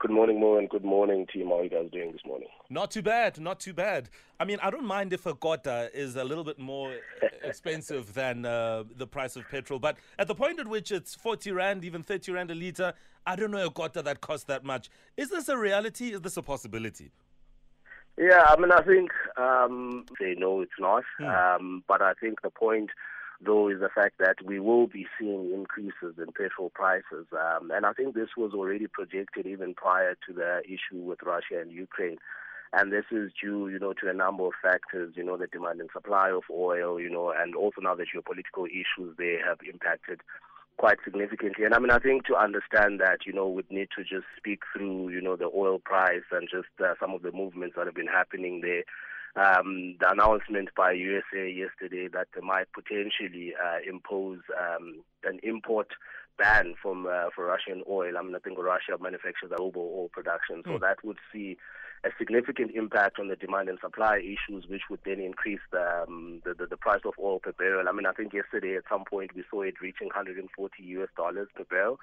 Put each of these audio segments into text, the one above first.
Good morning, Mo, and good morning, team. How are you guys doing this morning? Not too bad, not too bad. I mean, I don't mind if a kota is a little bit more expensive than uh, the price of petrol, but at the point at which it's 40 Rand, even 30 Rand a litre, I don't know a kota that costs that much. Is this a reality? Is this a possibility? Yeah, I mean, I think um, they know it's not, Hmm. um, but I think the point, though, is the fact that we will be seeing increases in petrol prices, um, and I think this was already projected even prior to the issue with Russia and Ukraine. And this is due, you know, to a number of factors, you know, the demand and supply of oil, you know, and also now the geopolitical issues they have impacted quite significantly. And I mean, I think to understand that, you know, we'd need to just speak through, you know, the oil price and just uh, some of the movements that have been happening there. Um, the announcement by USA yesterday that they might potentially uh, impose um, an import ban from uh, for Russian oil. I mean, I think Russia manufactures global oil production, so Mm. that would see a significant impact on the demand and supply issues, which would then increase the, um, the, the the price of oil per barrel. I mean, I think yesterday at some point we saw it reaching 140 US dollars per barrel,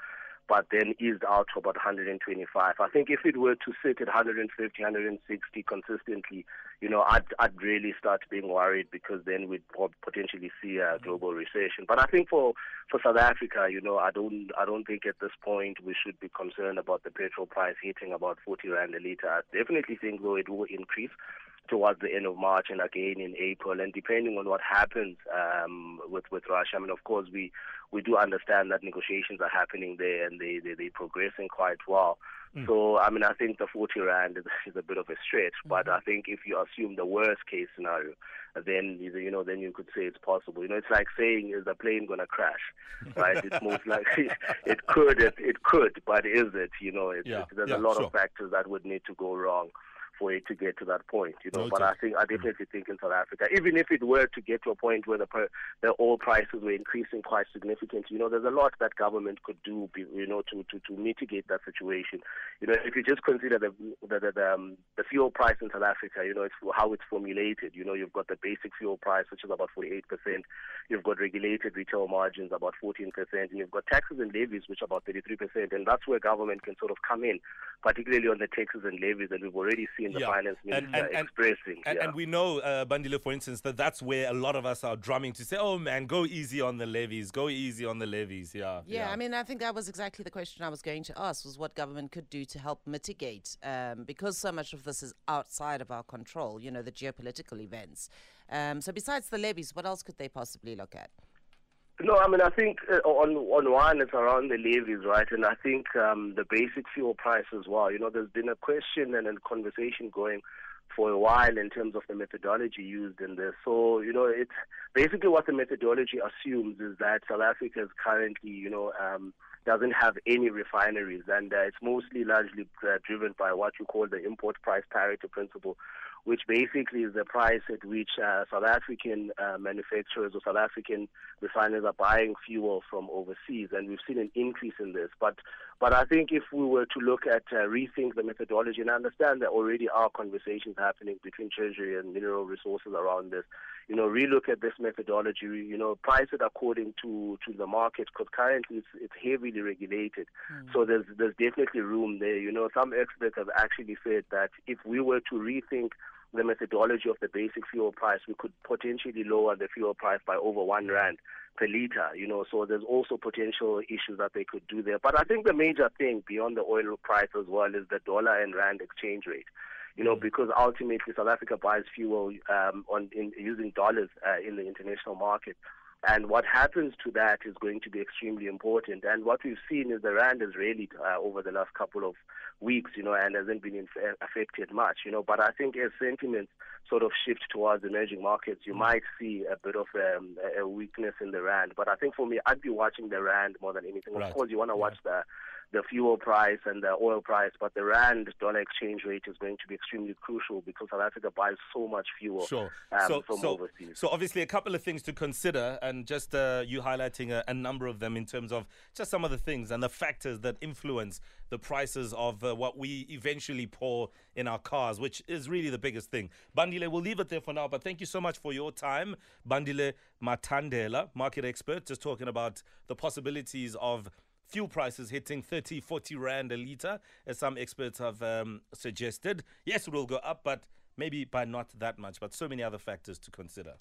but then eased out to about 125. I think if it were to sit at 150, 160 consistently, you know, I'd I'd really start being worried because then we'd po- potentially see a global recession. But I think for for South Africa, you know, I don't I don't think at this point we should be concerned about the petrol price hitting about 40 rand a liter. I definitely think though it will increase towards the end of March and again in April. And depending on what happens um, with with Russia, I mean, of course, we we do understand that negotiations are happening there and they they they're progressing quite well. So I mean, I think the 40 rand is, is a bit of a stretch, but I think if you assume the worst case scenario, then you you know then you could say it's possible. You know, it's like saying is the plane going to crash, right? it's most likely it could it, it could, but is it? You know, it's, Yeah, it's, there's yeah, a lot sure. of factors that would need to go wrong for it to get to that point, you know. But I think I definitely think in South Africa, even if it were to get to a point where the the oil prices were increasing quite significantly, you know, there's a lot that government could do, you know, to to, to mitigate that situation. You know, if you just consider the the the, the, um, the fuel price in South Africa, you know, it's how it's formulated. You know, you've got the basic fuel price, which is about 48 percent. You've got regulated retail margins about 14 percent, and you've got taxes and levies, which are about 33 percent. And that's where government can sort of come in, particularly on the taxes and levies. And we've already seen the Yeah. finance And- minister and- and- expressing. And, yeah. and we know, uh, Bandile, for instance, that that's where a lot of us are drumming to say, oh man, go easy on the levies, go easy on the levies. Yeah. Yeah, I mean, I think that was exactly the question I was going to ask: was what government could do to help mitigate, um, because so much of this is outside of our control. You know, the geopolitical events. Um, so, besides the levies, what else could they possibly look at? No, I mean, I think uh, on on one, it's around the levies, right? And I think um, the basic fuel price as well. You know, there's been a question and a conversation going for a while in terms of the methodology used in this. So, you know, it's basically what the methodology assumes is that South Africa is currently, you know, um, doesn't have any refineries, and uh, it's mostly largely uh, driven by what you call the import price parity principle, which basically is the price at which uh, South African uh, manufacturers or South African refiners are buying fuel from overseas, and we've seen an increase in this. But but I think if we were to look at uh, rethink the methodology, and I understand there already are conversations happening between Treasury and Mineral Resources around this, you know, relook at this methodology, you know, price it according to to the market, because currently it's it's heavily regulated. So there's there's definitely room there. You know, some experts have actually said that if we were to rethink the methodology of the basic fuel price, we could potentially lower the fuel price by over one rand per liter. You know, so there's also potential issues that they could do there. But I think the major thing beyond the oil price as well is the dollar and rand exchange rate. You know, because ultimately South Africa buys fuel um, on in, using dollars uh, in the international market. And what happens to that is going to be extremely important. And what we've seen is the rand has rallied uh, over the last couple of weeks, you know, and hasn't been inf- affected much, you know. But I think as sentiments sort of shift towards emerging markets, you might see a bit of um, a weakness in the rand. But I think for me, I'd be watching the rand more than anything. Right. Of course, you want to watch the the fuel price and the oil price, but the rand dollar exchange rate is going to be extremely crucial because South Africa buys so much fuel Sure. um, so, from so, overseas. so obviously a couple of things to consider, and just uh, you highlighting a, a number of them in terms of just some of the things and the factors that influence the prices of uh, what we eventually pour in our cars, which is really the biggest thing. Bandile, we'll leave it there for now, but thank you so much for your time. Bandile Mathandela, market expert, just talking about the possibilities of fuel prices hitting 30, 40 rand a litre, as some experts have um, suggested. Yes, it will go up, but maybe by not that much, but so many other factors to consider.